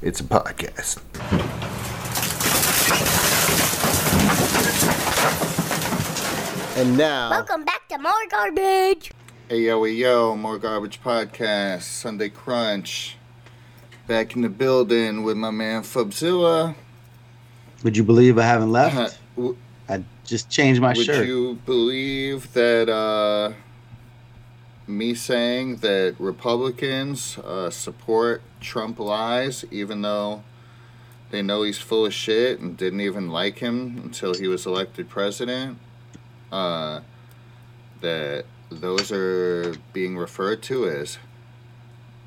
It's a podcast. And now, Welcome back to more garbage. hey yo, hey yo, more garbage podcast, Sunday Crunch. Back in the building with my man Fubzilla. Would you believe I haven't Uh, left? w- I just changed my Would shirt. Would you believe that uh, me saying that Republicans uh, support Trump lies, even though they know he's full of shit and didn't even like him until he was elected president? Uh, that those are being referred to as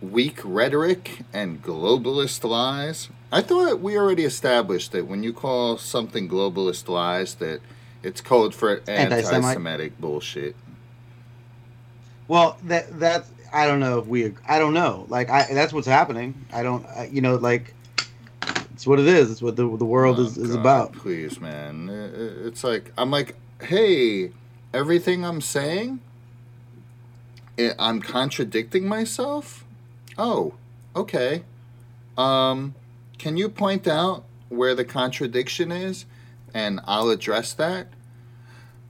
weak rhetoric and globalist lies. I thought we already established that when you call something globalist lies, that it's code for Anti-Semite. anti-Semitic bullshit. Well, that that's I don't know if we I don't know. Like I that's what's happening. I don't I, you know like it's what it is. It's what the the world Oh, is, is God, about. Please, man. It's like I'm like, hey, everything I'm saying, I- I'm contradicting myself. Oh, okay. Um, can you point out where the contradiction is, and I'll address that.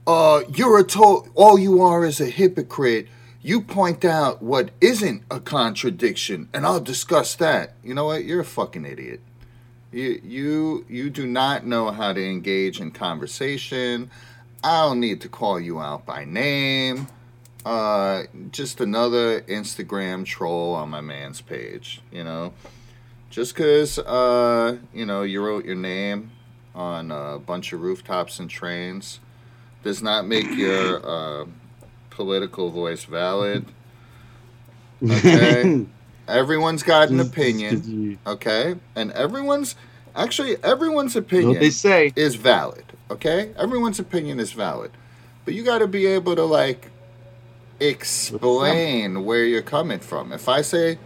Uh, you're a to- all you are is a hypocrite. You point out what isn't a contradiction, and I'll discuss that. You know what? You're a fucking idiot. You you you do not know how to engage in conversation. I don't need to call you out by name. Uh, just another Instagram troll on my man's page. You know, just because uh you know you wrote your name on a bunch of rooftops and trains does not make your uh, political voice valid. Okay. Everyone's got an Just- just 'cause opinion okay? And everyone's actually everyone's What opinion they say. is valid okay? Everyone's opinion is valid. But you got to be able to like explain where you're coming from. If i say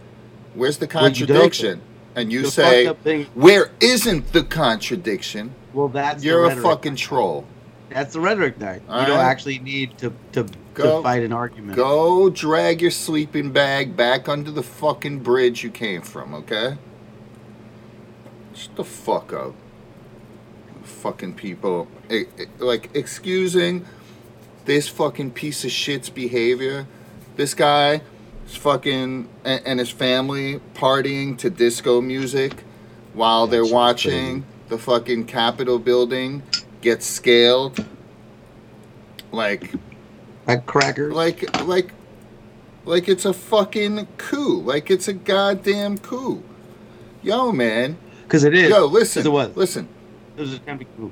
where's the contradiction? and you The say fucked up thing- where isn't the contradiction? Well, that's you're a fucking troll. That's the rhetoric night. You All don't actually need to to, Go- to fight an argument. go drag your sleeping bag back under the fucking bridge you came from okay? Shut the fuck up. Fucking people. Like excusing this fucking piece of shit's behavior. This guy is fucking and, and his family partying to disco music while they're watching the fucking capitol building get scaled. Like Like crackers. like like like it's a fucking coup like it's a goddamn coup yo man Because it is. yo 'Cause listen It was. listen It was attempted coup.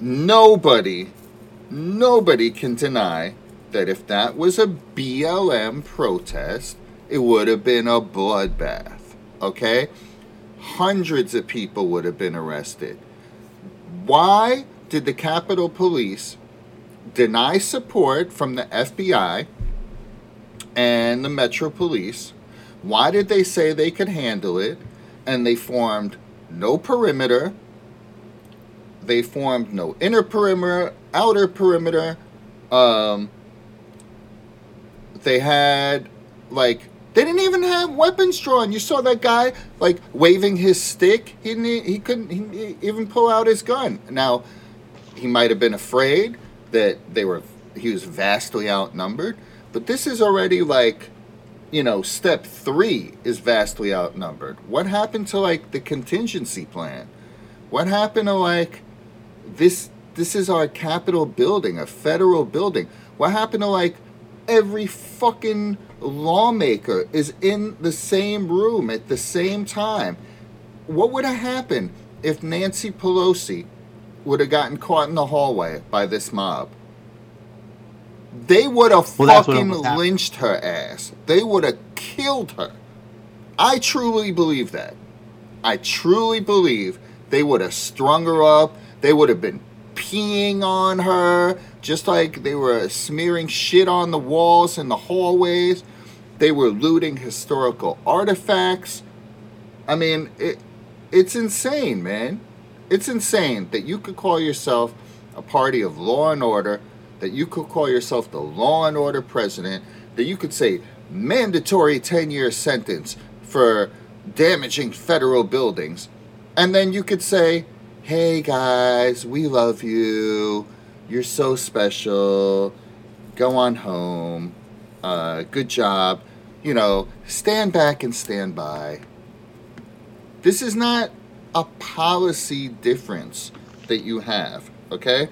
nobody nobody can deny that if that was a BLM protest it would have been a bloodbath okay hundreds of people would have been arrested why did the capitol police deny support from the FBI and the Metro Police. Why did they say they could handle it? And they formed no perimeter. They formed no inner perimeter, outer perimeter. Um, they had like they didn't even have weapons drawn. You saw that guy like waving his stick. He didn't. He couldn't he even pull out his gun. Now, he might have been afraid that they were. He was vastly outnumbered. But this is already like, you know, step three is vastly outnumbered. What happened to like the contingency plan? What happened to like this? This is our Capitol building, a federal building. What happened to like every fucking lawmaker is in the same room at the same time? What would have happened if Nancy Pelosi would have gotten caught in the hallway by this mob? They would have Well, fucking lynched her ass. They would have killed her. I truly believe that. I truly believe they would have strung her up. They would have been peeing on her, just like they were smearing shit on the walls in the hallways. They were looting historical artifacts. I mean, it, it's insane, man. It's insane that you could call yourself a party of law and order, that you could call yourself the law and order president, that you could say mandatory 10 year sentence for damaging federal buildings. And then you could say, hey guys, we love you. You're so special. Go on home. Uh, good job. You know, stand back and stand by. This is not a policy difference that you have, okay?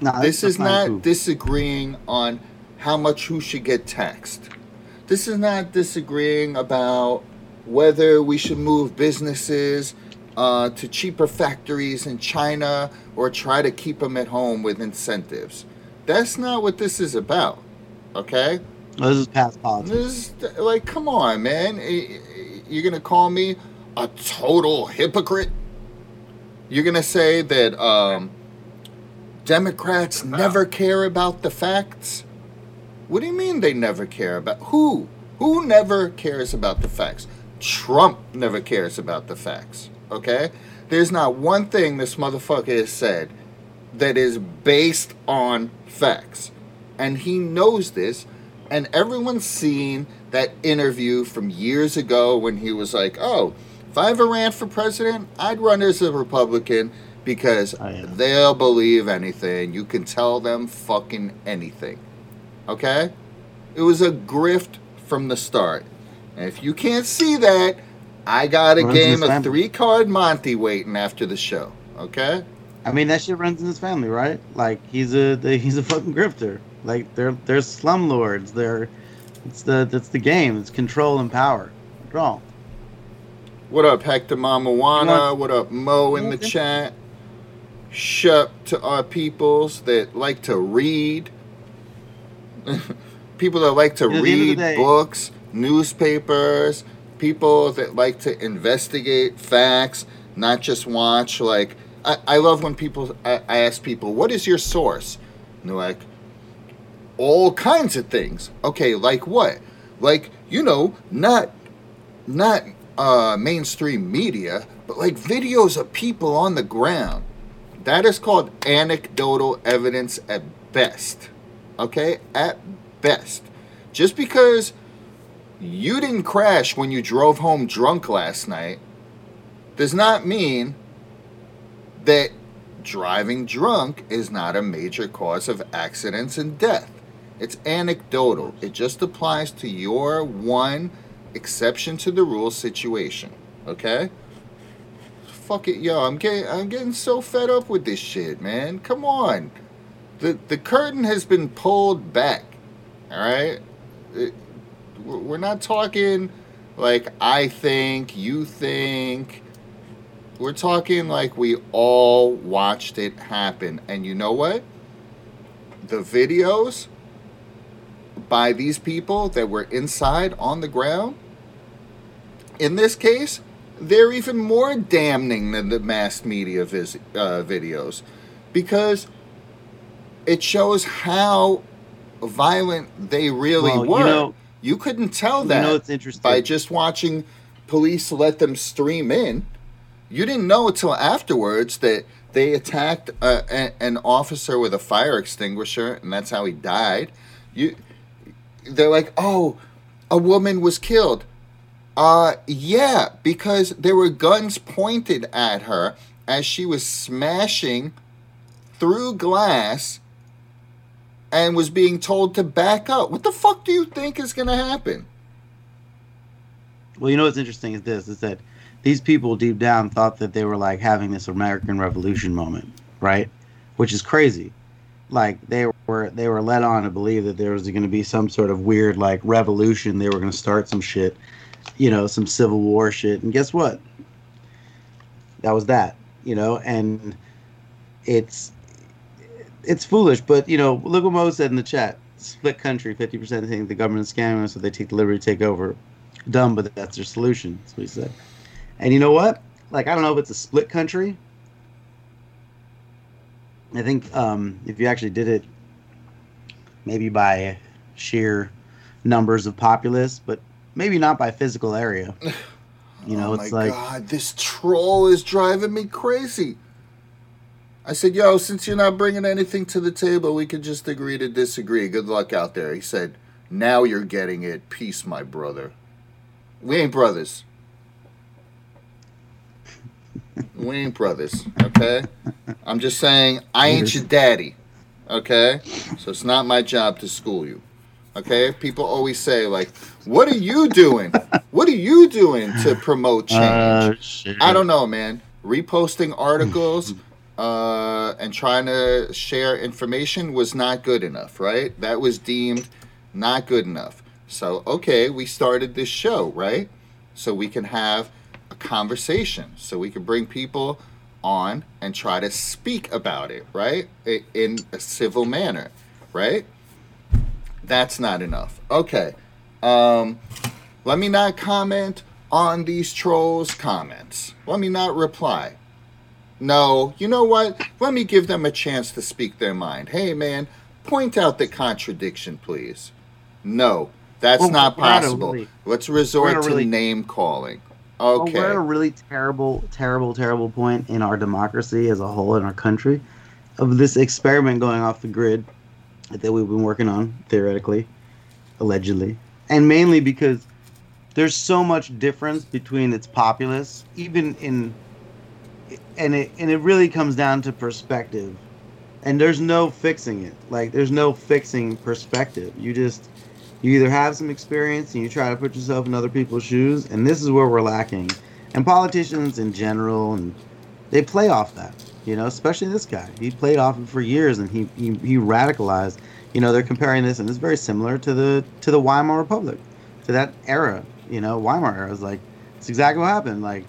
No, This is not too. disagreeing on how much who should get taxed. This is not disagreeing about whether we should move businesses uh, to cheaper factories in China or try to keep them at home with incentives. That's not what this is about, okay? This is past politics. This is, like, come on, man. You're gonna call me a total hypocrite? You're gonna say that um, Democrats never care about the facts? What do you mean they never care about who? Who never cares about the facts? Trump never cares about the facts. Okay? There's not one thing this motherfucker has said that is based on facts. And he knows this, and everyone's seen that interview from years ago when he was like, oh, if I ever ran for president, I'd run as a Republican because they'll believe anything. You can tell them fucking anything. Okay? It was a grift from the start. And if you can't see that, I got a Runs game of three card Monty waiting after the show. Okay? I mean, that shit runs in his family, right? Like he's a he's a fucking grifter. Like they're they're slumlords. They're it's the that's the game. It's control and power. Draw. What up, Hector Mamawana? What up, Mo in the chat? Shup to our peoples that like to read. people that like to At the end of the read books, newspapers, people that like to investigate facts, not just watch. Like, I, I love when people, I, I ask people, what is your source? And they're like, all kinds of things. Okay, like what? Like, you know, not not uh, mainstream media, but like videos of people on the ground. That is called anecdotal evidence at best. Okay? At best. Just because you didn't crash when you drove home drunk last night does not mean that driving drunk is not a major cause of accidents and death. It's anecdotal. It just applies to your one exception to the rule situation. Okay? Fuck it, yo. I'm getting I'm getting so fed up with this shit, man. Come on. The the curtain has been pulled back. All right? It- we're we're not talking like I think, you think. We're talking like we all watched it happen. And you know what? The videos by these people that were inside on the ground, in this case, they're even more damning than the mass media vis- uh, videos because it shows how violent they really Well, you were. know- you couldn't tell You that know, it's interesting. by just watching police let them stream in. You didn't know until afterwards that they attacked uh, a, an officer with a fire extinguisher, and that's how he died. You, they're like, oh, a woman was killed. Uh, yeah, because there were guns pointed at her as she was smashing through glass and was being told to back up. What the fuck do you think is going to happen? Well, you know what's interesting is this: is that these people deep down thought that they were like having this American Revolution moment, right? Which is crazy. Like they were they were led on to believe that there was going to be some sort of weird like revolution. They were going to start some shit, you know, some civil war shit. And guess what? That was that, you know. And it's it's foolish, but you know, look what Mo said in the chat. Split country, fifty percent think the government's scamming so they take the liberty to take over dumb, but that's their solution. That's what he said. And you know what? Like, I don't know if it's a split country. I think um, if you actually did it, maybe by sheer numbers of populace, but maybe not by physical area. You know, oh it's my like god, this troll is driving me crazy. I said, "Yo, since you're not bringing anything to the table, we could just agree to disagree. Good luck out there." He said, "Now you're getting it. Peace, my brother. We ain't brothers. We ain't brothers, okay? I'm just saying I ain't your daddy, okay? So it's not my job to school you, okay? People always say like, "What are you doing? What are you doing to promote change?" Uh. I don't know, man. Reposting articles uh, and trying to share information was not good enough, right? That was deemed not good enough. So, okay, we started this show, right? So we can have a conversation, so we can bring people on and try to speak about it, right? In a civil manner, right? That's not enough. Okay. Um, let me not comment on these trolls' comments. Let me not reply. No, you know what? Let me give them a chance to speak their mind. Hey, man, point out the contradiction, please. No, that's Well, not we're at a possible. really- Let's resort we're at a to really- name calling. Well, Okay. we're at a really terrible, terrible, terrible point in our democracy as a whole in our country of this experiment going off the grid that we've been working on theoretically, allegedly, and mainly because there's so much difference between its populace, even in, and it and it really comes down to perspective, and there's no fixing it. Like there's no fixing perspective. You just you either have some experience and you try to put yourself in other people's shoes, and this is where we're lacking. And politicians in general, and they play off that, you know, especially this guy. He played off it for years, and he, he he radicalized. You know, they're comparing this, and it's very similar to the to the Weimar Republic, to that era. You know, Weimar era is like it's exactly what happened. Like,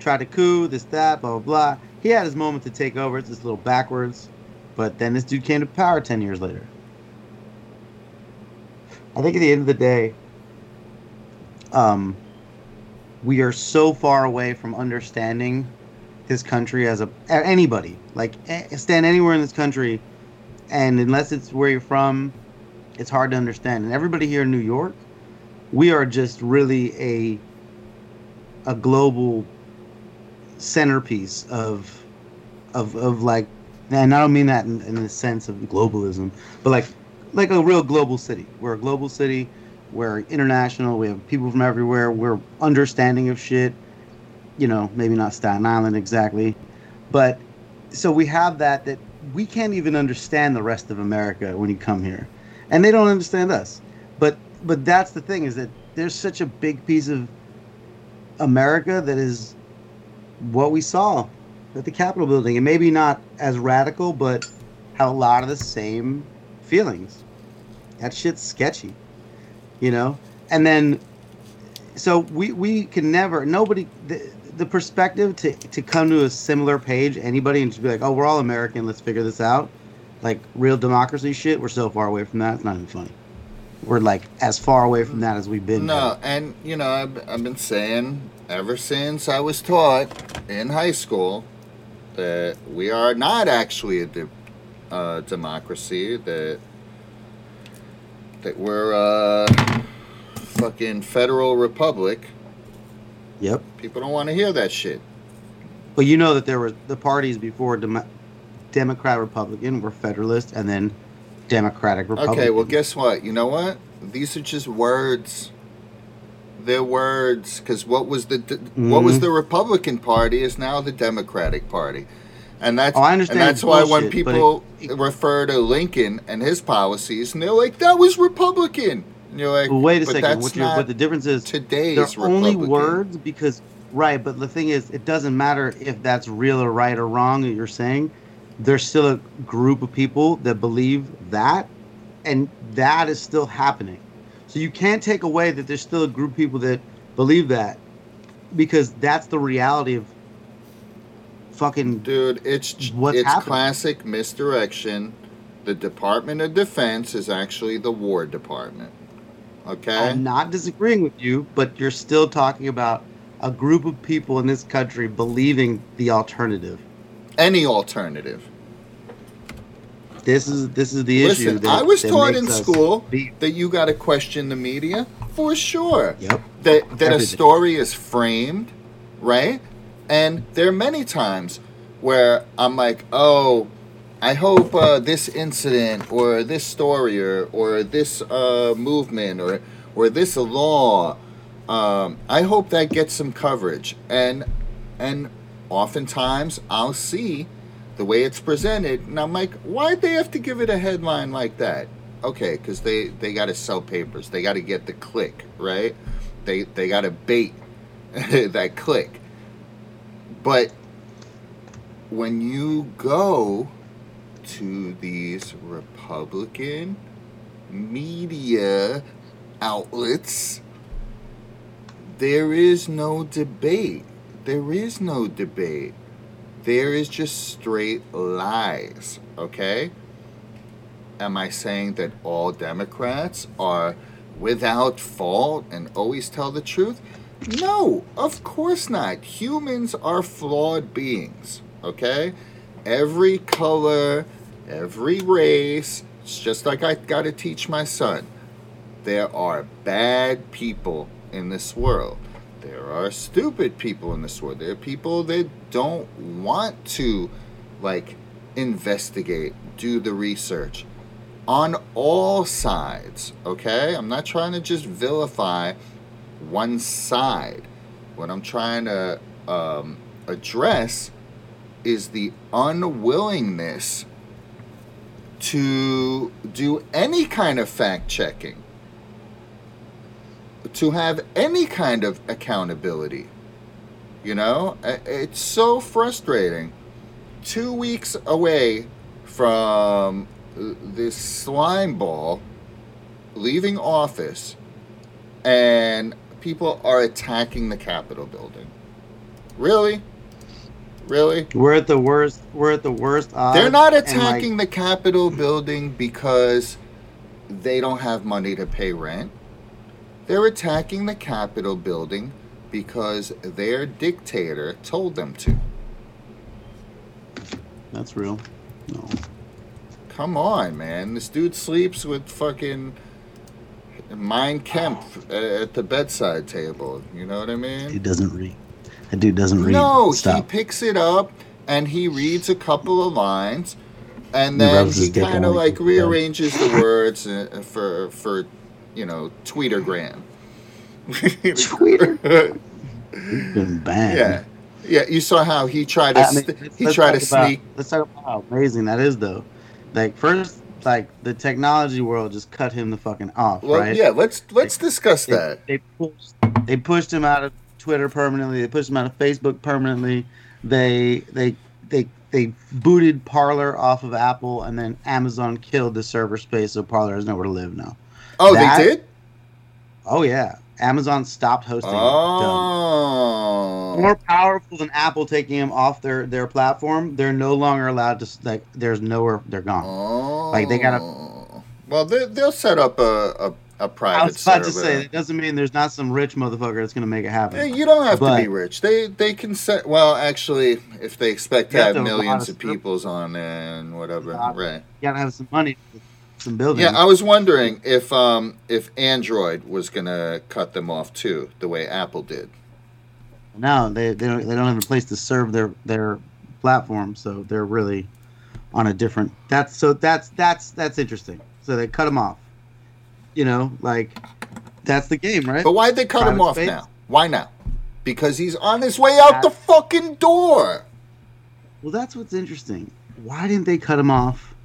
tried to coup, this that, blah blah blah. He had his moment to take over. It's just a little backwards, but then this dude came to power ten years later. I think at the end of the day, um, we are so far away from understanding this country as a anybody. Like stand anywhere in this country, and unless it's where you're from, it's hard to understand. And everybody here in New York, we are just really a a global centerpiece of of of like, and I don't mean that in, in the sense of globalism, but like like a real global city. We're a global city. We're international. We have people from everywhere. We're understanding of shit. You know, maybe not Staten Island exactly, but so we have that that we can't even understand the rest of America when you come here, and they don't understand us. But but that's the thing is that there's such a big piece of America that is what we saw at the Capitol building, and maybe not as radical, but have a lot of the same feelings. That shit's sketchy, you know. And then, so we we can never nobody the, the perspective to to come to a similar page anybody and just be like, oh, we're all American, let's figure this out. Like real democracy shit, we're so far away from that. It's not even funny. We're like as far away from that as we've been. No, and you know, I've, I've been saying ever since I was taught in high school that we are not actually a de- uh, democracy. That that we're a fucking federal republic. Yep. People don't want to hear that shit. But you know that there were the parties before Dem- Democrat Republican were Federalist and then Democratic Republican. Okay, well, guess what? You know what? These are just words. They're words because what was the what was Mhm. the Republican Party is now the Democratic Party, and that's Oh, I understand and that's why when bullshit, people it- it- refer to Lincoln and his policies, and they're like, "That was Republican," and you're like, Well, wait a second. What you're, not the difference is today's they're only words because right. But the thing is, it doesn't matter if that's real or right or wrong that you're saying. There's still a group of people that believe that, and that is still happening. So you can't take away that there's still a group of people that believe that, because that's the reality of fucking Dude, it's What's it's happening? classic misdirection. The Department of Defense is actually the War Department. Okay. I'm not disagreeing with you, but you're still talking about a group of people in this country believing the alternative. Any alternative. This is this is the issue. Listen, that- I was taught in school be- that you got to question the media for sure. Yep. That that a story is framed, right? And there are many times where I'm like, oh, I hope uh, this incident or this story or or this uh, movement or or this law, um, I hope that gets some coverage. And and oftentimes I'll see the way it's presented, and I'm like, why'd they have to give it a headline like that? Okay, because they they got to sell papers, they got to get the click, right? They they got to bait that click. But when you go to these Republican media outlets, there is no debate. There is no debate. There is just straight lies, okay? Am I saying that all Democrats are without fault and always tell the truth? No, of course not. Humans are flawed beings, okay? Every color, every race, it's just like I got to teach my son. There are bad people in this world. There are stupid people in this world. There are people that don't want to, like, investigate, do the research on all sides, okay? I'm not trying to just vilify one side. What I'm trying to um, address is the unwillingness to do any kind of fact checking, to have any kind of accountability. You know, it's so frustrating. Two weeks away from this slime ball leaving office, and people are attacking the Capitol building. Really? Really? We're at the worst. We're at the worst odds. They're not and, like, attacking the Capitol building because they don't have money to pay rent. They're attacking the Capitol building because their dictator told them to. that's real. No. Come on, man. This dude sleeps with fucking Mein Kampf at the bedside table. You know what I mean? He doesn't read. That dude doesn't read. No, he picks it up and he reads a couple of lines, and then rubs he kind of like rearranges the words uh, for for you know. Tweeter? He's been banned. yeah, yeah. You saw how he tried to I mean, st- he tried to about- sneak. Let's talk about how amazing that is, though. Like first, like the technology world just cut him the fucking off, Well, right? yeah. Let's let's discuss They, that. they pushed, they pushed him out of Twitter permanently. They pushed him out of Facebook permanently. They they they they booted Parler off of Apple, and then Amazon killed the server space, so Parler has nowhere to live now. Oh, that- they did. Oh yeah, Amazon stopped hosting. Oh, More powerful than Apple taking them off their their platform. They're no longer allowed to like. There's nowhere. They're gone. oh. Like, they gotta- oh. Well, they, they'll set up a a, a private I was about server. to say that doesn't mean there's not some rich motherfucker that's gonna make it happen. You don't have to be rich. They they can set. Well, actually, if they expect to have have millions of people's on there and whatever, Uh, right? You gotta have some money, some buildings. Yeah, I was wondering if um if Android was gonna cut them off too, the way Apple did. No, they they don't, they don't have a place to serve their their platform, so they're really on a different. That's so that's that's that's interesting. So they cut them off. You know, like that's the game, right? But why'd they cut him off space? now? Why now? Because he's on his way out the fucking door. Well, that's what's interesting. Why didn't they cut him off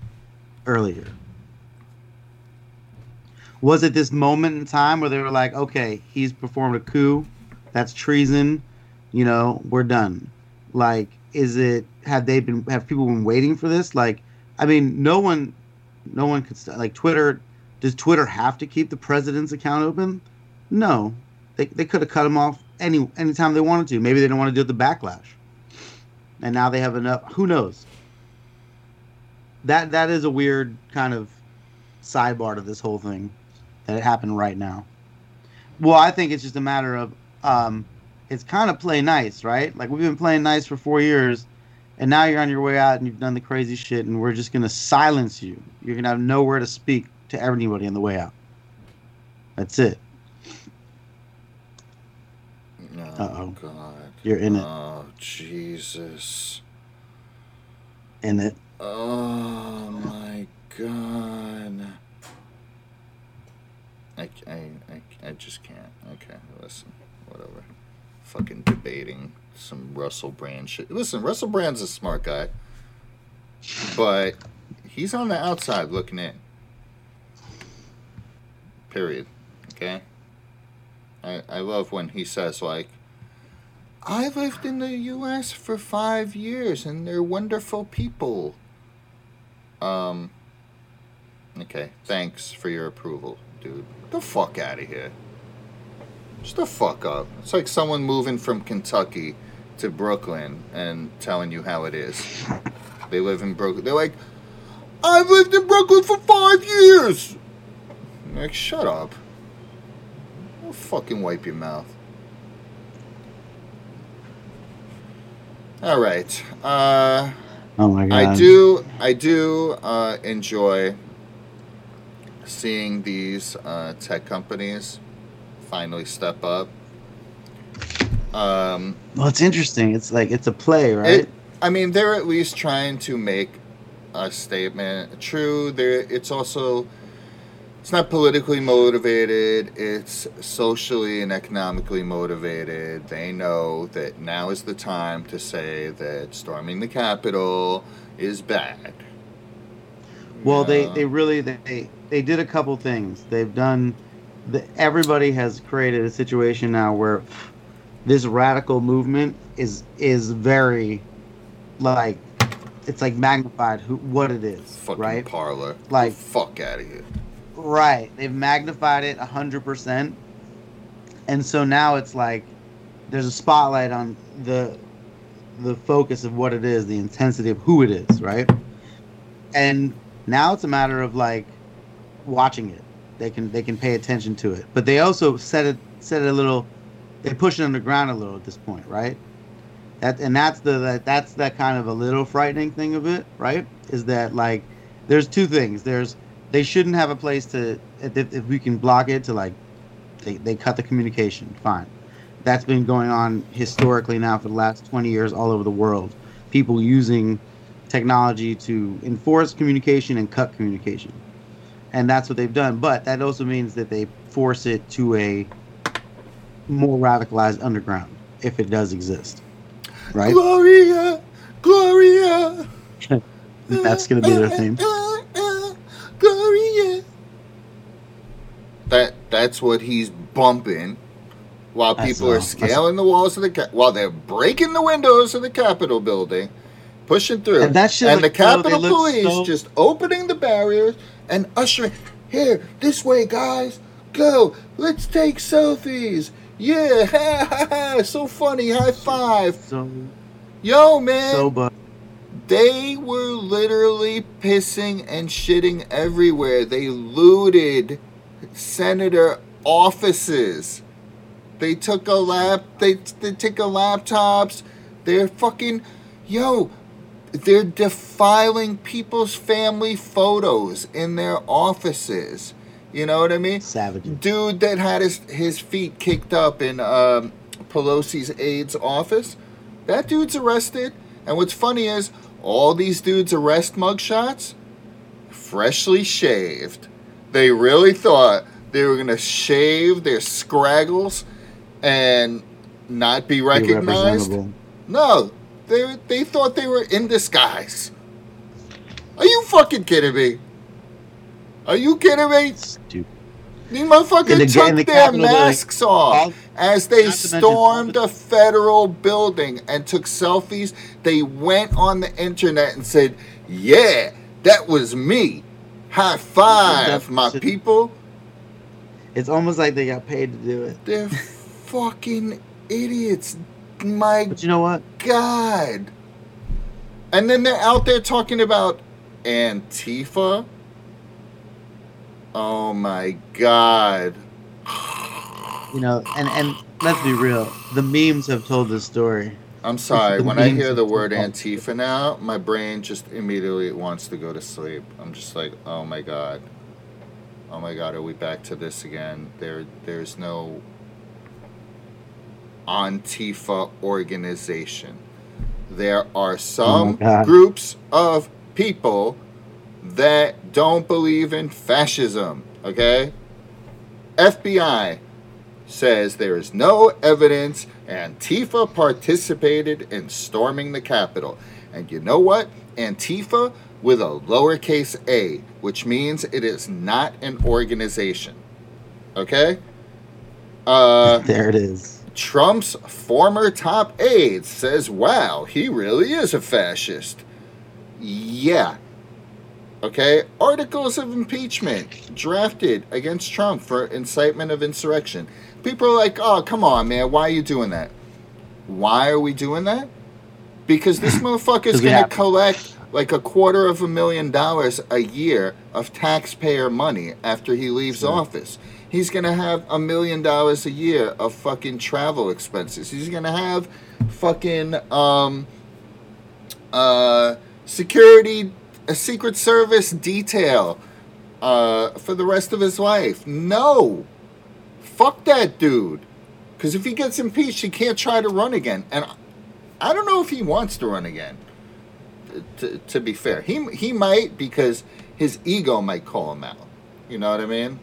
earlier? Was it this moment in time where they were like, okay, he's performed a coup, that's treason, you know, we're done. Like, is it have they been have people been waiting for this? Like, I mean, no one, no one could st- like Twitter. Does Twitter have to keep the president's account open? No, they they could have cut him off any anytime they wanted to. Maybe they don't want to do the backlash and now they have enough. Who knows? That that is a weird kind of sidebar to this whole thing that it happened right now. Well, I think it's just a matter of um, it's kind of play nice, right? Like we've been playing nice for four years, and now you're on your way out and you've done the crazy shit, and we're just gonna silence you. You're gonna have nowhere to speak to anybody on the way out. That's it. Oh Uh-oh. God. You're in it. Oh Jesus. In it. Oh my God. I, I, I, I just can't. Okay, listen, whatever. fucking debating some Russell Brand shit. Listen, Russell Brand's a smart guy, but he's on the outside looking in. Period. Okay? I, I love when he says, like, I lived in the U.S. for five years and they're wonderful people. Um, okay, thanks for your approval, dude. Get the fuck out of here. Just the fuck up. It's like someone moving from Kentucky to Brooklyn and telling you how it is. They live in Brooklyn. They're like, I've lived in Brooklyn for five years. Like, shut up. I'll fucking wipe your mouth. All right. Uh, Oh my god. I do. I do uh, enjoy seeing these uh, tech companies finally step up. Um, Well, it's interesting. It's like it's a play, right? it, I mean, they're at least trying to make a statement. True, there. It's also. It's not politically motivated. It's socially and economically motivated. They know that now is the time to say that storming the Capitol is bad. Well, they, Yeah. they really they they did a couple things. They've done. The, everybody has created a situation now where this radical movement is is very like it's like magnified who what it is, fucking right? Parler. Like- fuck out of here. Right. They've magnified it hundred percent, and so now it's like there's a spotlight on the the focus of what it is, the intensity of who it is, right? And now it's a matter of like watching it. They can they can pay attention to it, but they also set it set it a little. They push it underground a little at this point, right? That and that's the that, that's that kind of a little frightening thing of it, right? Is that like there's two things. There's they shouldn't have a place to if, if we can block it to like they, they cut the communication fine. That's been going on historically now for the last 20 years all over the world. People using technology to enforce communication and cut communication. And that's what they've done but that also means that they force it to a more radicalized underground if it does exist. Right? Gloria, Gloria. that's going to be their theme eh, eh, eh, Gloria. That that's what he's bumping while people are scaling the walls of the ca- while they're breaking the windows of the Capitol building, pushing through, And that shit and the Capitol Police so- just opening the barriers and ushering here this way, guys. Go, let's take selfies. Yeah, ha, ha, ha, so funny. High five, so yo, man. so but They were literally pissing and shitting everywhere. They looted senator offices. They took a lap. They they took a laptops. They're fucking, yo. They're defiling people's family photos in their offices. You know what I mean? savage dude that had his, his feet kicked up in um, Pelosi's aide's office, that dude's arrested. And what's funny is all these dudes' arrest mugshots, freshly shaved. They really thought they were gonna shave their scraggles and not be recognized. No, they they thought they were in disguise. Are you fucking kidding me? Are you kidding me? Stupid. These motherfuckers the- took the their masks off as they stormed a federal building and took selfies. They went on the internet and said, "Yeah, that was me. High five, my people." It's almost like they got paid to do it. They're fucking idiots. My But you know what? God. And then they're out there talking about Antifa. Oh my God. You know, and and let's be real. The memes have told this story. I'm sorry. When I hear the word Antifa now, my brain just immediately wants to go to sleep. I'm just like, oh my God. Oh my God, are we back to this again? There, There's no Antifa organization. There are some oh God. groups of people that don't believe in fascism, okay? FBI says there is no evidence Antifa participated in storming the Capitol. And you know what? Antifa with a lowercase a, which means it is not an organization. Okay? Uh, There it is. Trump's former top aide says, wow, he really is a fascist. Yeah. Okay? Articles of impeachment drafted against Trump for incitement of insurrection. People are like, oh, come on, man. Why are you doing that? Why are we doing that? Because this motherfucker's 'Cause we going to have collect like a quarter of a million dollars a year of taxpayer money after he leaves Sure. office. He's going to have a million dollars a year of fucking travel expenses. He's going to have fucking um uh security a secret service detail uh for the rest of his life. No. Fuck that dude. Cuz if he gets impeached, he can't try to run again. And I don't know if he wants to run again. To, to be fair, he he might because his ego might call him out. You know what I mean?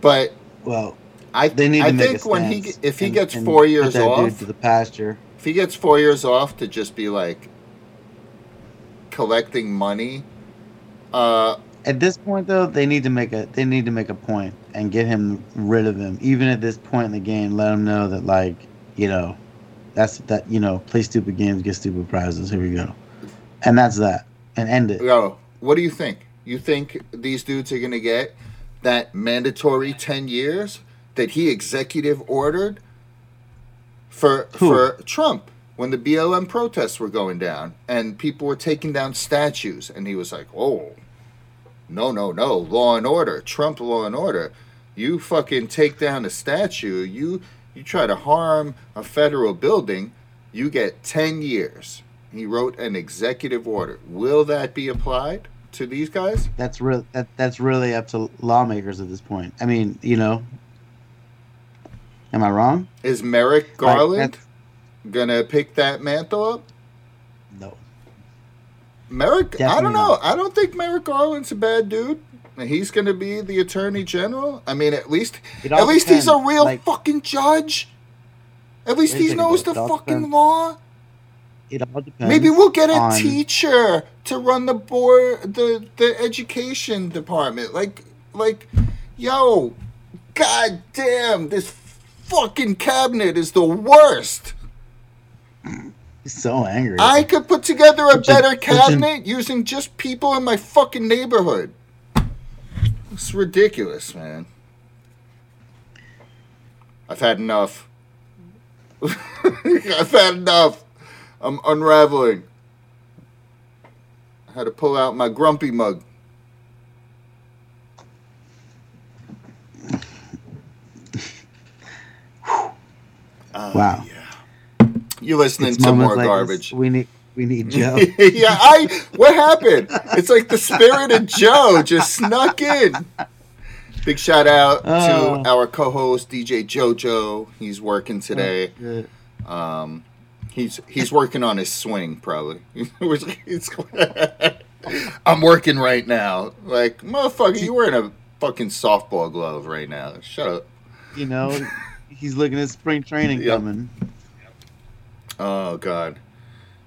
But Well, I I think when he if he and- gets four years off, to the pasture. if he gets four years off to just be like collecting money, uh, At this point, though, they need to make a they need to make a point and get him rid of him. Even at this point in the game, let him know that like you know, that's that you know, play stupid games, get stupid prizes. Here we go, and that's that, and end it. yo, what do you think? You think these dudes are gonna get that mandatory ten years that he executive ordered for Who? for Trump when the BLM protests were going down and people were taking down statues and he was like, "Oh, no, no, no, law and order, Trump law and order. You fucking take down a statue, you you try to harm a federal building, you get 10 years." He wrote an executive order. Will that be applied to these guys? That's real. That, that's really up to lawmakers at this point. I mean, you know, am I wrong? Is Merrick Garland that's- gonna pick that mantle up? No. Merrick, I don't know. not. I don't think Merrick Garland's a bad dude. He's going to be the attorney general. I mean, at least, at least he's a real like- fucking judge. At least he knows the fucking depends law. It all depends. Maybe we'll get a on- teacher to run the board, the the education department. Like, like, yo, god damn, this fucking cabinet is the worst. He's so angry. I could put together a better cabinet using just people in my fucking neighborhood. It's ridiculous, man. I've had enough. I've had enough. I'm unraveling. I had to pull out my grumpy mug. Uh, Wow. Yeah. You listening It's to more like this, garbage? we need we need Joe. yeah, I. What happened? It's like the spirit of Joe just snuck in. Big shout out Oh. to our co-host DJ JoJo. He's working today. Good. Um, he's he's working on his swing probably. I'm working right now. Like motherfucker, you wearing a fucking softball glove right now. Shut up. You know, he's looking at spring training Yep. coming. Oh god,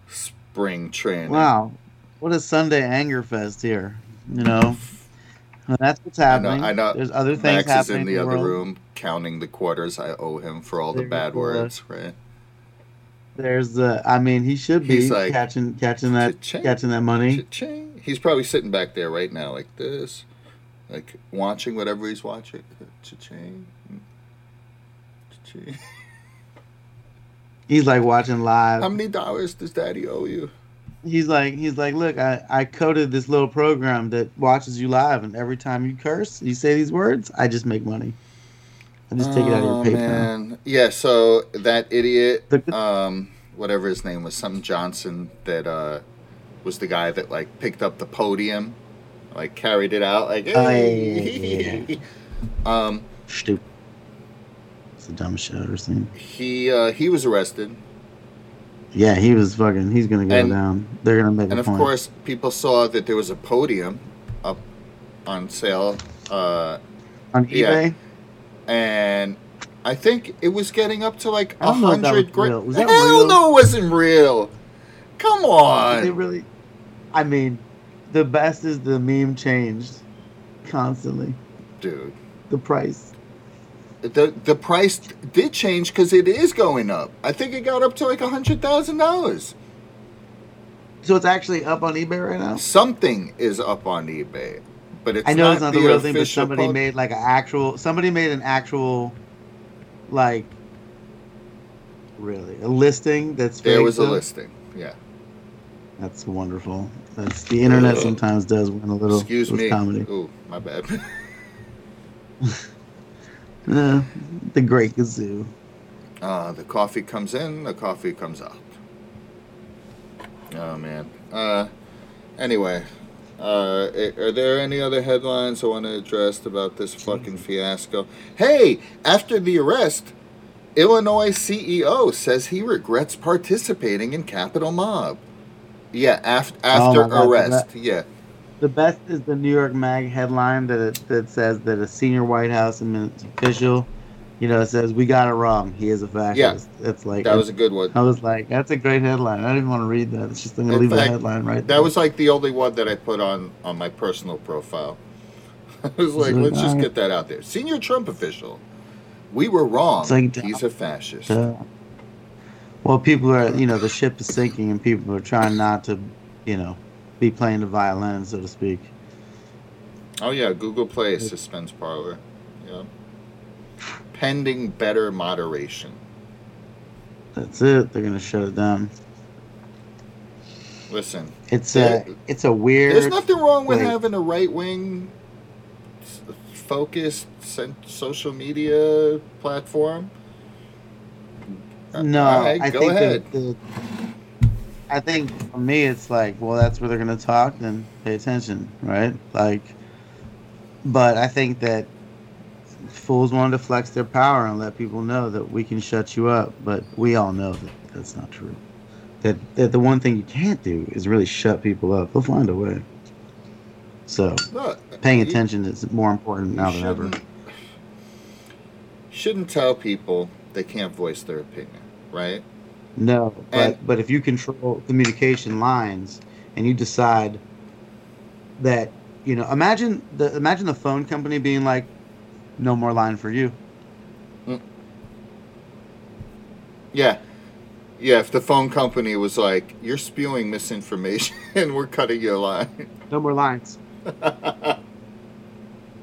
spring training. Wow, what a Sunday anger fest here. You know, Well, that's what's happening. I know. There's other things Max is in the in other world. room counting the quarters I owe him for all the bad go. words, right? There's the. I mean, he should be like, catching catching that "Cha-ching, catching that money. Cha-ching. He's probably sitting back there right now, like this, like watching whatever he's watching. Cha-ching. Mm. Cha-ching. He's like watching live. How many dollars does Daddy owe you? he's like he's like look I, I coded this little program that watches you live and every time you curse you say these words i just make money i just take it out of Oh, your paypal man. Yeah. So that idiot, The- um, whatever his name was, something Johnson, that uh, was the guy that like picked up the podium, like carried it out, like. Oh, yeah, "Hey." yeah, Um, stupid the dumbest shit i've ever seen he uh, he was arrested, yeah he was fucking he's gonna go And- down they're gonna make and of point course people saw that there was a podium up on sale, uh, on yeah. ebay and I think it was getting up to like a don't know if that was hundred grand. real. Was that Hell real? no, it wasn't real. Come They on, really. I mean, the best is the meme changed constantly. dude. The price. The the price did change because it is going up. I think it got up to like a hundred thousand dollars. So it's actually up on eBay right now. Something is up on eBay, but it's I know not it's not the, real thing, but somebody made like an actual. Somebody made an actual, like, really a listing that's. There was a listing. Yeah. That's wonderful. That's the internet. Ugh. Sometimes does win a little. Excuse me. Comedy. Ooh, my bad. Uh, the Great Gazoo. Uh, the coffee comes in, the coffee comes out. Oh man. Uh, anyway, uh, are there any other headlines I want to address about this fucking fiasco? Hey, after the arrest, Illinois CEO says he regrets participating in Capitol mob. Yeah, af- after Oh God, arrest. that- Yeah. The best is the New York Mag headline that it, that says that a senior White House official, you know, says we got it wrong. He is a fascist. Yeah, It's like That was a good one. I was like, that's a great headline. I didn't want to read that. It's just I'm gonna In leave the headline right. That was like the only one that I put on on my personal profile. I was like, So, let's just get that out there. Senior Trump official. We were wrong. Like- He's a fascist. Uh, well, people are, you know, the ship is sinking, and people are trying not to, you know, be playing the violin, so to speak. Oh yeah, Google Play Suspense Parler. Yeah. Pending better moderation. That's it. They're gonna shut it down. Listen, It's a, it's a weird. there's nothing wrong with like- having a right wing focused social media platform. Uh, No, right, I go think ahead. that the, I think for me, it's like, well, that's where they're gonna talk. Then pay attention, right? Like, but I think that fools wanted to flex their power and let people know that we can shut you up. But we all know that that's not true. That that the one thing you can't do is really shut people up. They'll find a way. So Look, paying you- attention is more important now than ever. Shouldn't tell people they can't voice their opinion, right? No, but And- but if you control communication lines and you decide that you know, imagine the imagine the phone company being like, "No more line for you." Mm. Yeah. Yeah, if the phone company was like, you're spewing misinformation and we're cutting your line. No more lines.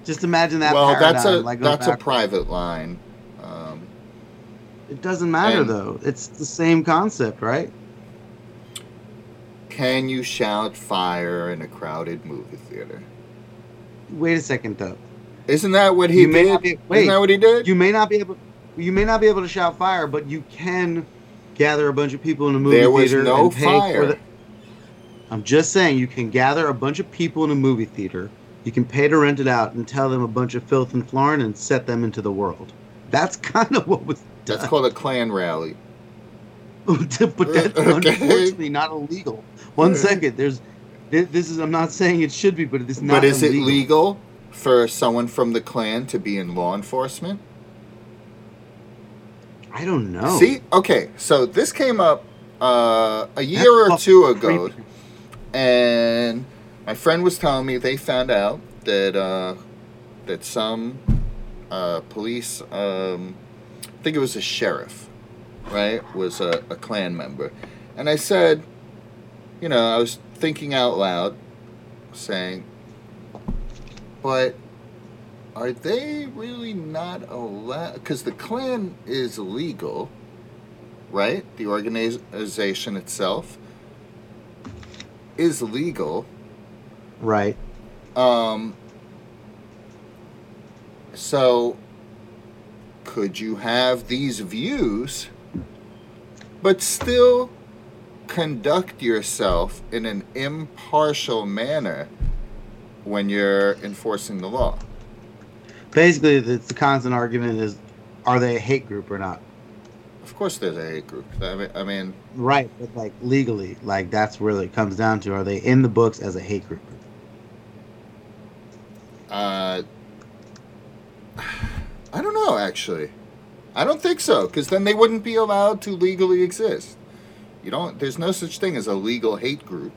Just imagine that. well, that's a like, that's a private line. It doesn't matter and- though. It's the same concept, right? can you shout fire in a crowded movie theater? Wait a second though. Isn't that what he You did? be- Isn't that what he did? You may not be able. You may not be able to shout fire, but you can gather a bunch of people in a movie there was theater no and pay fire. the. I'm just saying, you can gather a bunch of people in a movie theater. You can pay to rent it out and tell them a bunch of filth and florin and set them into the world. That's kind of what was That's called a Klan rally. but that's Okay. unfortunately not illegal. One second, there's. thi- This is. I'm not saying it should be, but it is not. but is illegal. it legal for someone from the Klan to be in law enforcement? I don't know. See, okay, so this came up uh, a That's year or fucking two ago, creepy. and my friend was telling me they found out that uh, that some uh, police, um, think it was a sheriff, right, was a, a Klan member, and I said, you know, I was thinking out loud, saying, but are they really not allowed? Because the Klan is legal, right? The organization itself is legal. Right. Um, so, could you have these views, but still conduct yourself in an impartial manner when you're enforcing the law? Basically, the, the constant argument is, are they a hate group or not? Of course, there's a hate group. I mean, I mean Right, but like legally, like that's where it comes down to: are they in the books as a hate group? uh, I don't know actually. I don't think so, because then they wouldn't be allowed to legally exist. You don't. There's no such thing as a legal hate group.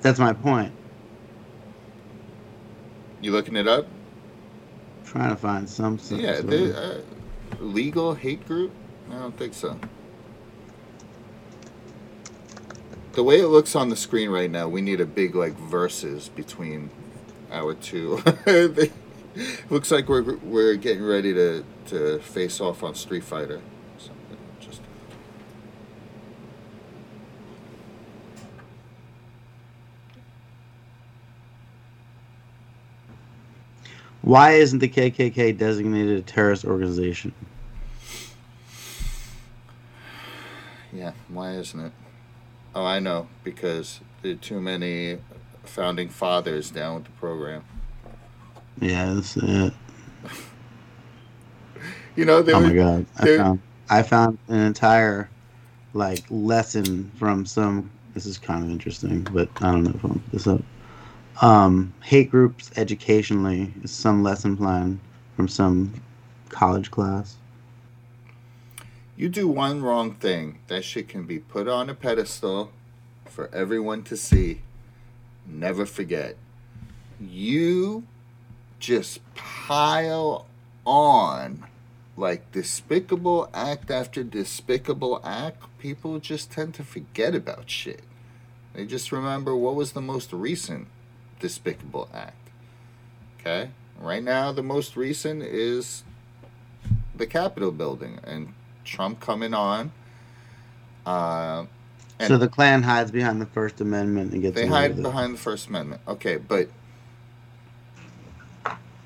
That's my point. You looking it up? trying to find some. some yeah, they, uh, legal hate group. I don't think so. The way it looks on the screen right now, we need a big like versus between our two. Looks like we're we're getting ready to to face off on Street Fighter. Something just. Why isn't the KKK designated a terrorist organization? Yeah, why isn't it? Oh, I know because there are too many founding fathers down with the program. Yeah, that's it. You know, they Oh my god, I found I found an entire like lesson from some. This is kind of interesting, but I don't know if I'll put this up. Um, hate groups educationally is some lesson plan from some college class. You do one wrong thing, that shit can be put on a pedestal for everyone to see. Never forget. You just pile on like despicable act after despicable act. People just tend to forget about shit. They just remember what was the most recent despicable act. Okay? Right now, the most recent is the Capitol building and Trump coming on. Uh, And- so the Klan hides behind the First Amendment and gets they hide behind the First Amendment. Okay, but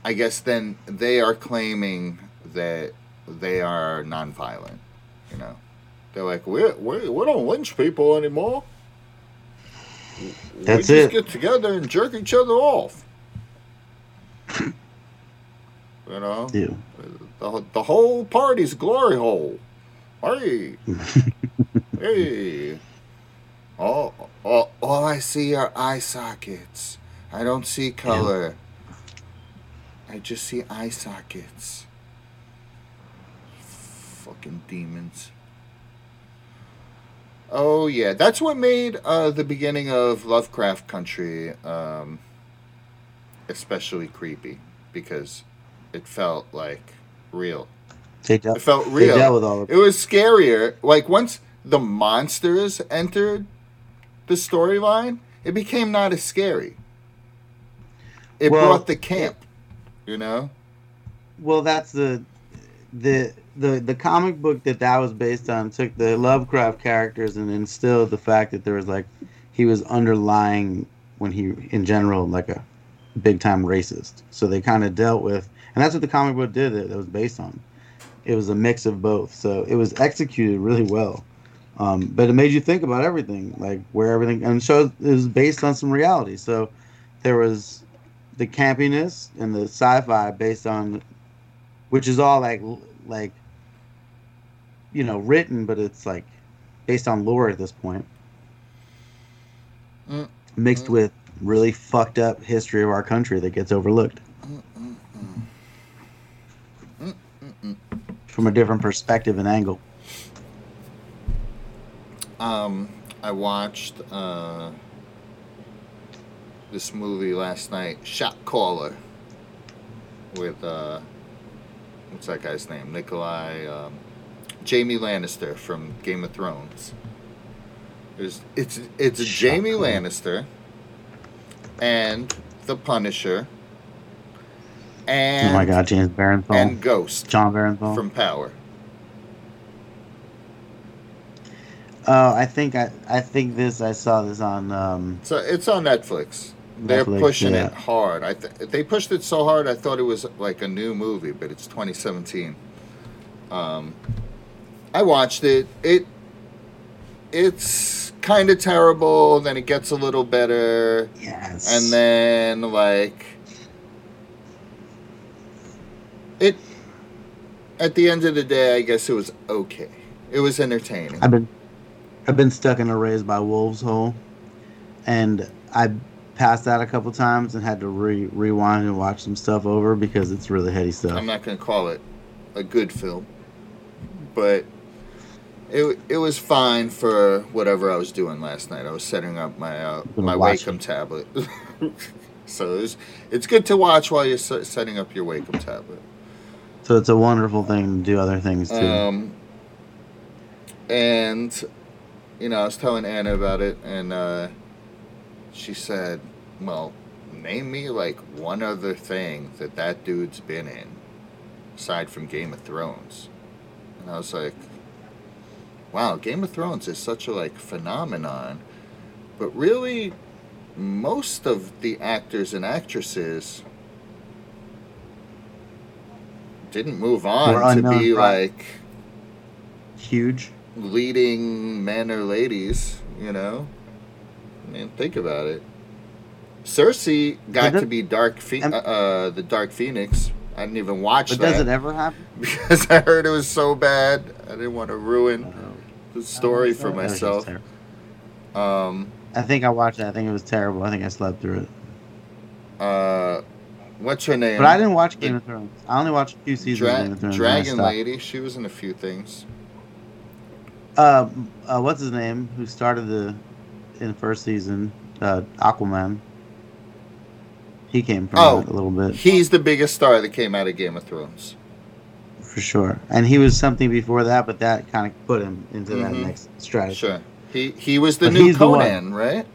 I guess then they are claiming that they are nonviolent. You know, they're like we we we don't lynch people anymore. That's we it. just get together and jerk each other off. you know, Ew. the, the whole party's glory hole. Hey, hey. All, all, all I see are eye sockets. I don't see color. I just see eye sockets. Fucking demons. Oh yeah, that's what made uh, the beginning of Lovecraft Country um, especially creepy because it felt like real. They dealt, It felt they real. dealt with all of It was scarier. Like once the monsters entered the storyline, it became not as scary. It Well, brought the camp, you know. Well, that's the the the the comic book that that was based on took the Lovecraft characters and instilled the fact that there was like he was underlying when he in general like a big time racist. So they kind of dealt with, and that's what the comic book did. That, that was based on. It was a mix of both. So it was executed really well. Um, but it made you think about everything, like where everything, and shows was based on some reality. So there was the campiness and the sci-fi based on which is all like like you know written but it's like based on lore at this point Mm. mixed Mm. with really fucked up history of our country that gets overlooked from a different perspective and angle Um, I watched uh, this movie last night, Shot Caller, with uh, what's that guy's name? Nikolai, um, Jamie Lannister from Game of Thrones. It's it's Shot Jamie Caller. Lannister and the Punisher and oh my god james Bernthal. and Ghost john Bernthal. from Power. oh i think i i think this i saw this on um So it's on Netflix. They're Netflix, pushing yeah. it hard. I th- they pushed it so hard. I thought it was like a new movie, but it's 2017. Um, I watched it. It it's kind of terrible. Then it gets a little better, yes and then like it. At the end of the day, I guess it was okay. It was entertaining. I've been I've been stuck in a raised by wolves hole, and I passed out a couple times and had to re- rewind and watch some stuff over because it's really heady stuff. I'm not gonna call it a good film, but it it was fine for whatever I was doing last night. I was setting up my uh, my Wacom tablet, so it's it's good to watch while you're setting up your Wacom tablet. So it's a wonderful thing to do other things too. Um, and you know, I was telling Anna about it, and uh, she said, "Well, name me like one other thing that that dude's been in, aside from Game of Thrones." And I was like, "Wow, Game of Thrones is such a like phenomenon, but really, most of the actors and actresses." Didn't move Were on to unknown, be right. like Huge. leading men or ladies, you know? Mean, think about it. Cersei got to be Dark Um, uh, uh, the Dark Phoenix. I didn't even watch But that does it ever happen? because I heard it was so bad. I didn't want to ruin the story for that was just myself. Um, I think I watched it. I think it was terrible. I think I slept through it. uh, what's her name? But I didn't watch Game of Thrones. I only watched a few seasons Dra- of Game of Thrones. Dragon. Lady. She was in a few things. Uh, uh, what's his name? Who started the in the first season? Uh, Aquaman. He came from Oh. a little bit He's the biggest star that came out of Game of Thrones. for sure, and he was something before that, but that kind of put him into that Mhm. next strategy. Sure. He he was the But new he's the. Conan, right?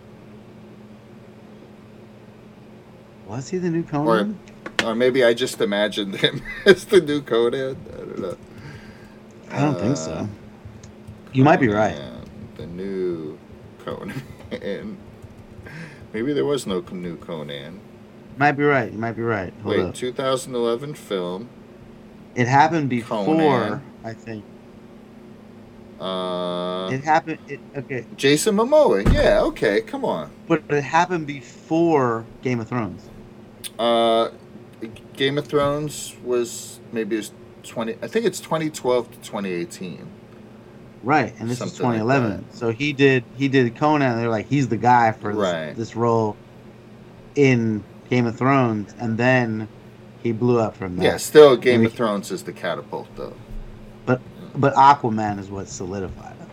Was he the new Conan? Or maybe I just imagined him as the new Conan. I don't know. I don't think Uh, so. You might be right. The new Conan. maybe there was no new Conan. Might be right. You might be right. Hold Wait, up. 2011 film. It happened before. Conan. I think Uh, it happened. It, okay, Jason Momoa. Yeah, okay, come on. but it happened before Game of Thrones. Uh, Game of Thrones was maybe it was 20. I think it's 2012 to 2018. Right, and this is Something like 2011. so he did he did Conan. And they're like he's the guy for this, Right. this role in Game of Thrones, and then he blew up from that. Yeah, still Game of Thrones is the catapult though. but but Aquaman is what solidified it.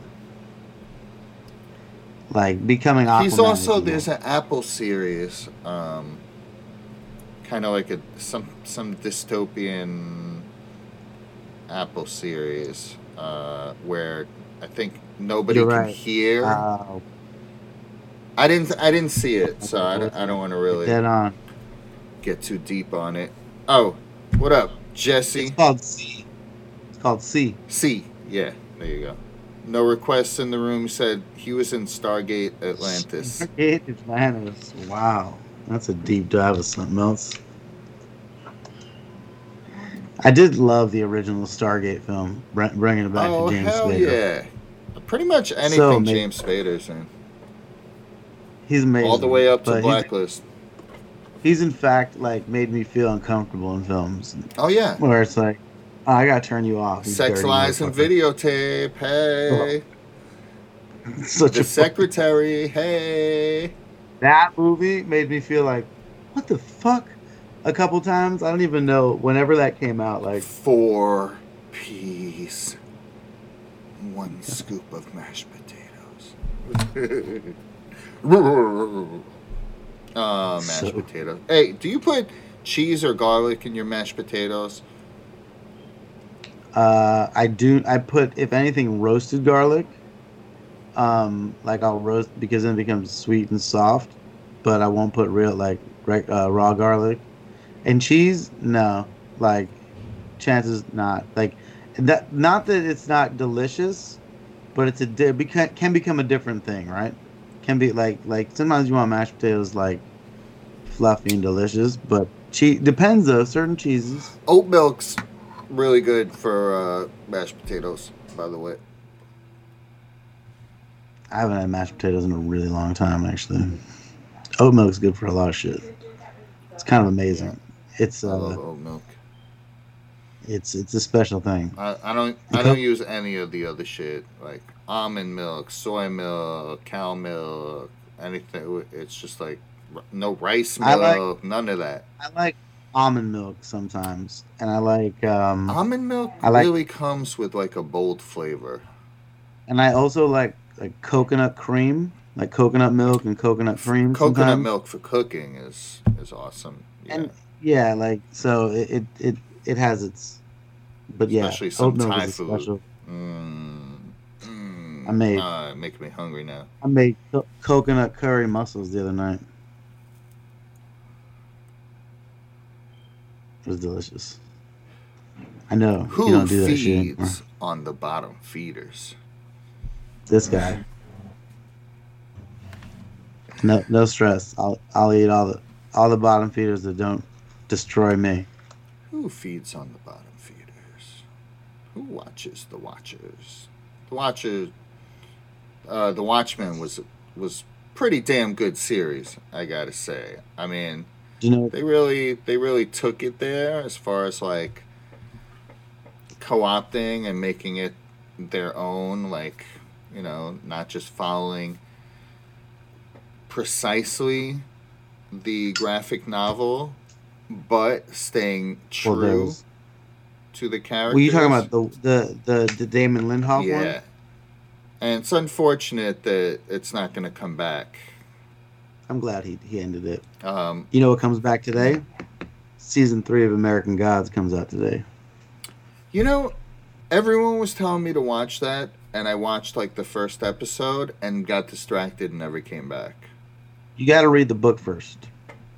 Like becoming Aquaman. He's also there's an Apple series, um, kind of like a some some dystopian Apple series uh, where I think nobody You're can right. hear. uh, I didn't I didn't see it, so I don't, I don't want to really dead on. get too deep on it. Oh, what up, Jesse? It's called See. It's called See. See. Yeah, there you go. No requests in the room. Said he was in Stargate Atlantis. Stargate Atlantis. Wow, that's a deep dive of something else. I did love the original Stargate film, bringing it back oh to James hell yeah! Pretty much anything So. James Spader's in, He's amazing. all the way up to but he's- Blacklist. He's, in fact like made me feel uncomfortable in films Oh yeah, where it's like, oh, I gotta turn you off. sex lies and videotape. Hey, Such the a secretary. Hey. that movie made me feel like, what the fuck? A couple times. I don't even know. Whenever that came out, like Four piece, one scoop of mashed potatoes. uh, mashed So- potatoes. Hey, do you put cheese or garlic in your mashed potatoes? Uh, I do. I put, if anything, roasted garlic. Um, like I'll roast because then it becomes sweet and soft. But I won't put real like uh, raw garlic. And cheese, no. Like, chances not. Like that. Not that it's not delicious, but it's a di- beca- can become a different thing, right? Can be like like sometimes you want mashed potatoes like fluffy and delicious, but cheese depends though. Certain cheeses. Oat milk's really good for uh, mashed potatoes, by the way. I haven't had mashed potatoes in a really long time, actually. Oat milk's good for a lot of shit. It's kind of amazing. It's I love uh, oat milk. It's it's a special thing. I, I don't I don't use any of the other shit like almond milk, soy milk, cow milk, anything. It's just like no rice I like- milk, none of that. I like almond milk sometimes, and I like um, Almond milk I like- really comes with like a bold flavor. and I also like like coconut cream, like coconut milk and coconut cream. Coconut sometimes. milk for cooking is is awesome. Yeah. And yeah, like so it it it, it has its, but yeah, Especially some oat Thai food. special. Mm, mm, I made- Uh, making me hungry now. I made co- coconut curry mussels the other night. It was delicious. I know Who you don't do that shit. anymore. on the bottom feeders? This guy. No, no stress. I'll I'll eat all the all the bottom feeders that don't destroy me. Who feeds on the bottom feeders? Who watches the watchers? The watcher, uh, the Watchmen was was pretty damn good series. I gotta say. I mean, you know? they really they really took it there as far as like co-opting and making it their own like you know not just following precisely the graphic novel but staying Well, true was- to the character. Were you talking about the the the, the Damon Lindelof yeah one? Yeah, and it's unfortunate that it's not going to come back I'm glad he he ended it. um, You know what comes back today? Season three of American Gods comes out today. You know, everyone was telling me to watch that, and I watched like the first episode and got distracted and never came back. You got to read the book first.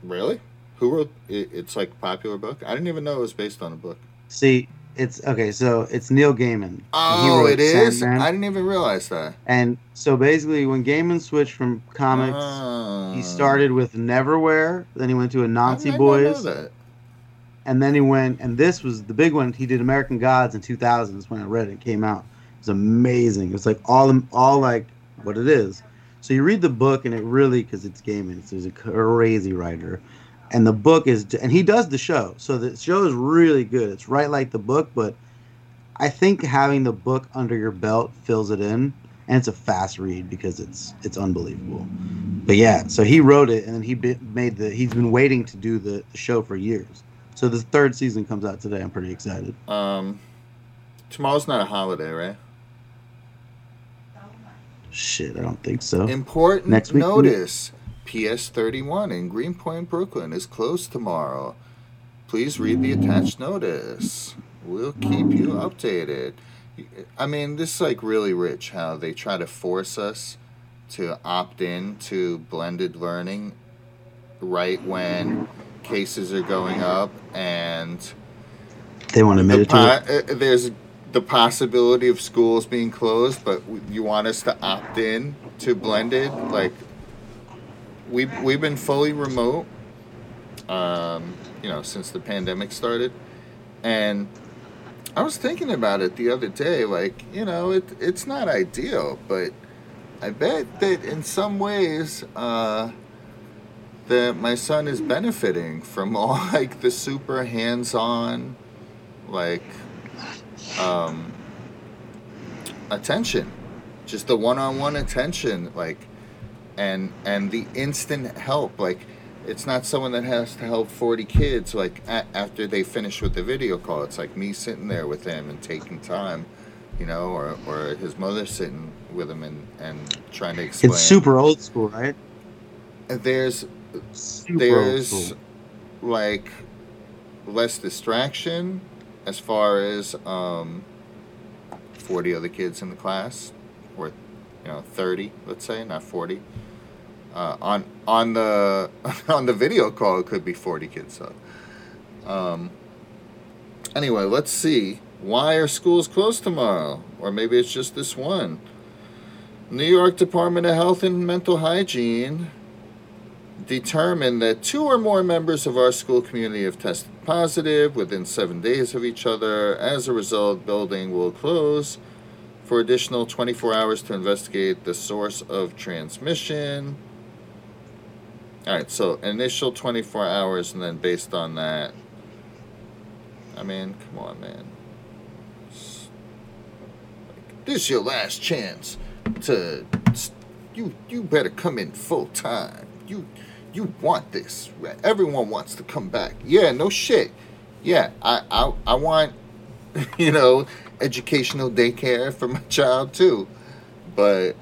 Really? Who wrote it? It's like a popular book. I didn't even know it was based on a book. See, it's okay. So it's Neil Gaiman. Oh, it is. Sandman. I didn't even realize that. And so basically, when Gaiman switched from comics, Oh. he ah. started with Neverwhere. Then he went to Anansi did I not know Boys, that? and then he went. And this was the big one. He did American Gods in 2000. That's when I read it. It came out. It was amazing. It's like all all like what it is. So you read the book, and it really because it's Gaiman. So he's a crazy writer. And the book is, and he does the show. So the show is really good. It's right like the book, but I think having the book under your belt fills it in, and it's a fast read because it's it's unbelievable. But yeah, so he wrote it, and then he made the. He's been waiting to do the, the show for years. So the third season comes out today. I'm pretty excited. Um, tomorrow's not a holiday, right? Shit, I don't think so. Important Next week, notice: PS 31 in Greenpoint, Brooklyn is closed tomorrow. Please read the attached notice. We'll keep you updated. I mean, this is like really rich how they try to force us to opt in to blended learning right when cases are going up and They want to the admit it po- uh, there's the possibility of schools being closed, but you want us to opt in to blended. Like we've we've been fully remote, um, you know, since the pandemic started, and I was thinking about it the other day. Like you know, it it's not ideal, but I bet that in some ways. Uh, that my son is benefiting from all like the super hands-on like um attention just the one-on-one attention like and and the instant help like it's not someone that has to help 40 kids like a- after they finish with the video call. It's like me sitting there with him and taking time you know or or his mother sitting with him and and trying to explain. It's super old school, right? there's Super there's like less distraction as far as um, 40 other kids in the class or you know 30 let's say not 40 uh, on on the on the video call it could be 40 kids so um, anyway let's see why are schools closed tomorrow or maybe it's just this one new york department of health and mental hygiene determined that two or more members of our school community have tested positive within seven days of each other. As a result, building will close for additional 24 hours to investigate the source of transmission. All right, so initial 24 hours, and then based on that, I mean, come on, man. It's- This is your last chance to. You you better come in full time. You you want this. Everyone wants to come back. Yeah, no shit. Yeah, I I, I want you know educational daycare for my child too. But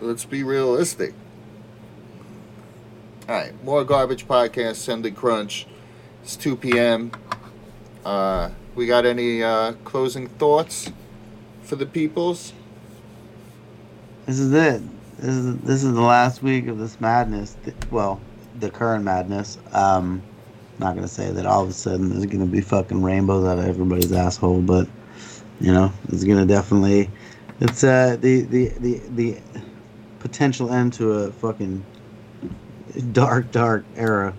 let's be realistic. All right, more garbage podcast. Sunday Crunch. It's two p.m. Uh, we got any uh, closing thoughts for the peoples? This is it. This is this is the last week of this madness. Well, the current madness. Um, not gonna say that all of a sudden there's gonna be fucking rainbows out of everybody's asshole, but you know, it's gonna definitely. It's uh the the the the potential end to a fucking dark dark era.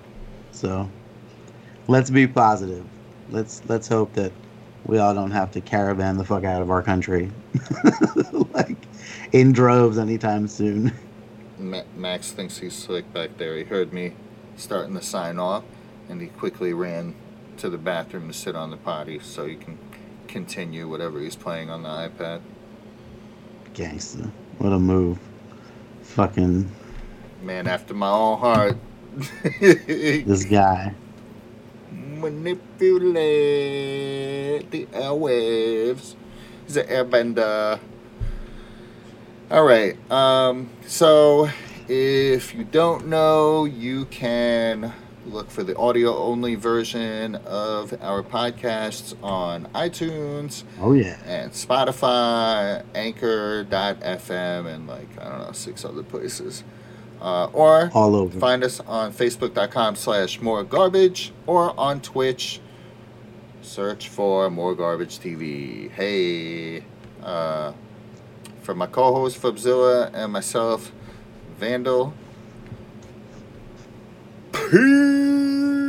So let's be positive. Let's let's hope that we all don't have to caravan the fuck out of our country, like in droves anytime soon. Ma- Max thinks he's slick back there. He heard me starting to sign off, and he quickly ran to the bathroom to sit on the potty so he can continue whatever he's playing on the iPad. Gangster, what a move! Fucking Man after my own heart. this guy. Manipulate the airwaves. He's an airbender. All right. Um, so, if you don't know, you can look for the audio only version of our podcasts on iTunes Oh yeah. and Spotify, Anchor.fm, and like, I don't know, six other places. Uh, or All over. find us on Facebook.com slash More Garbage or on Twitch. Search for More Garbage TV. Hey. Uh, for my co-host Fubzilla and myself, Vandal. Peace.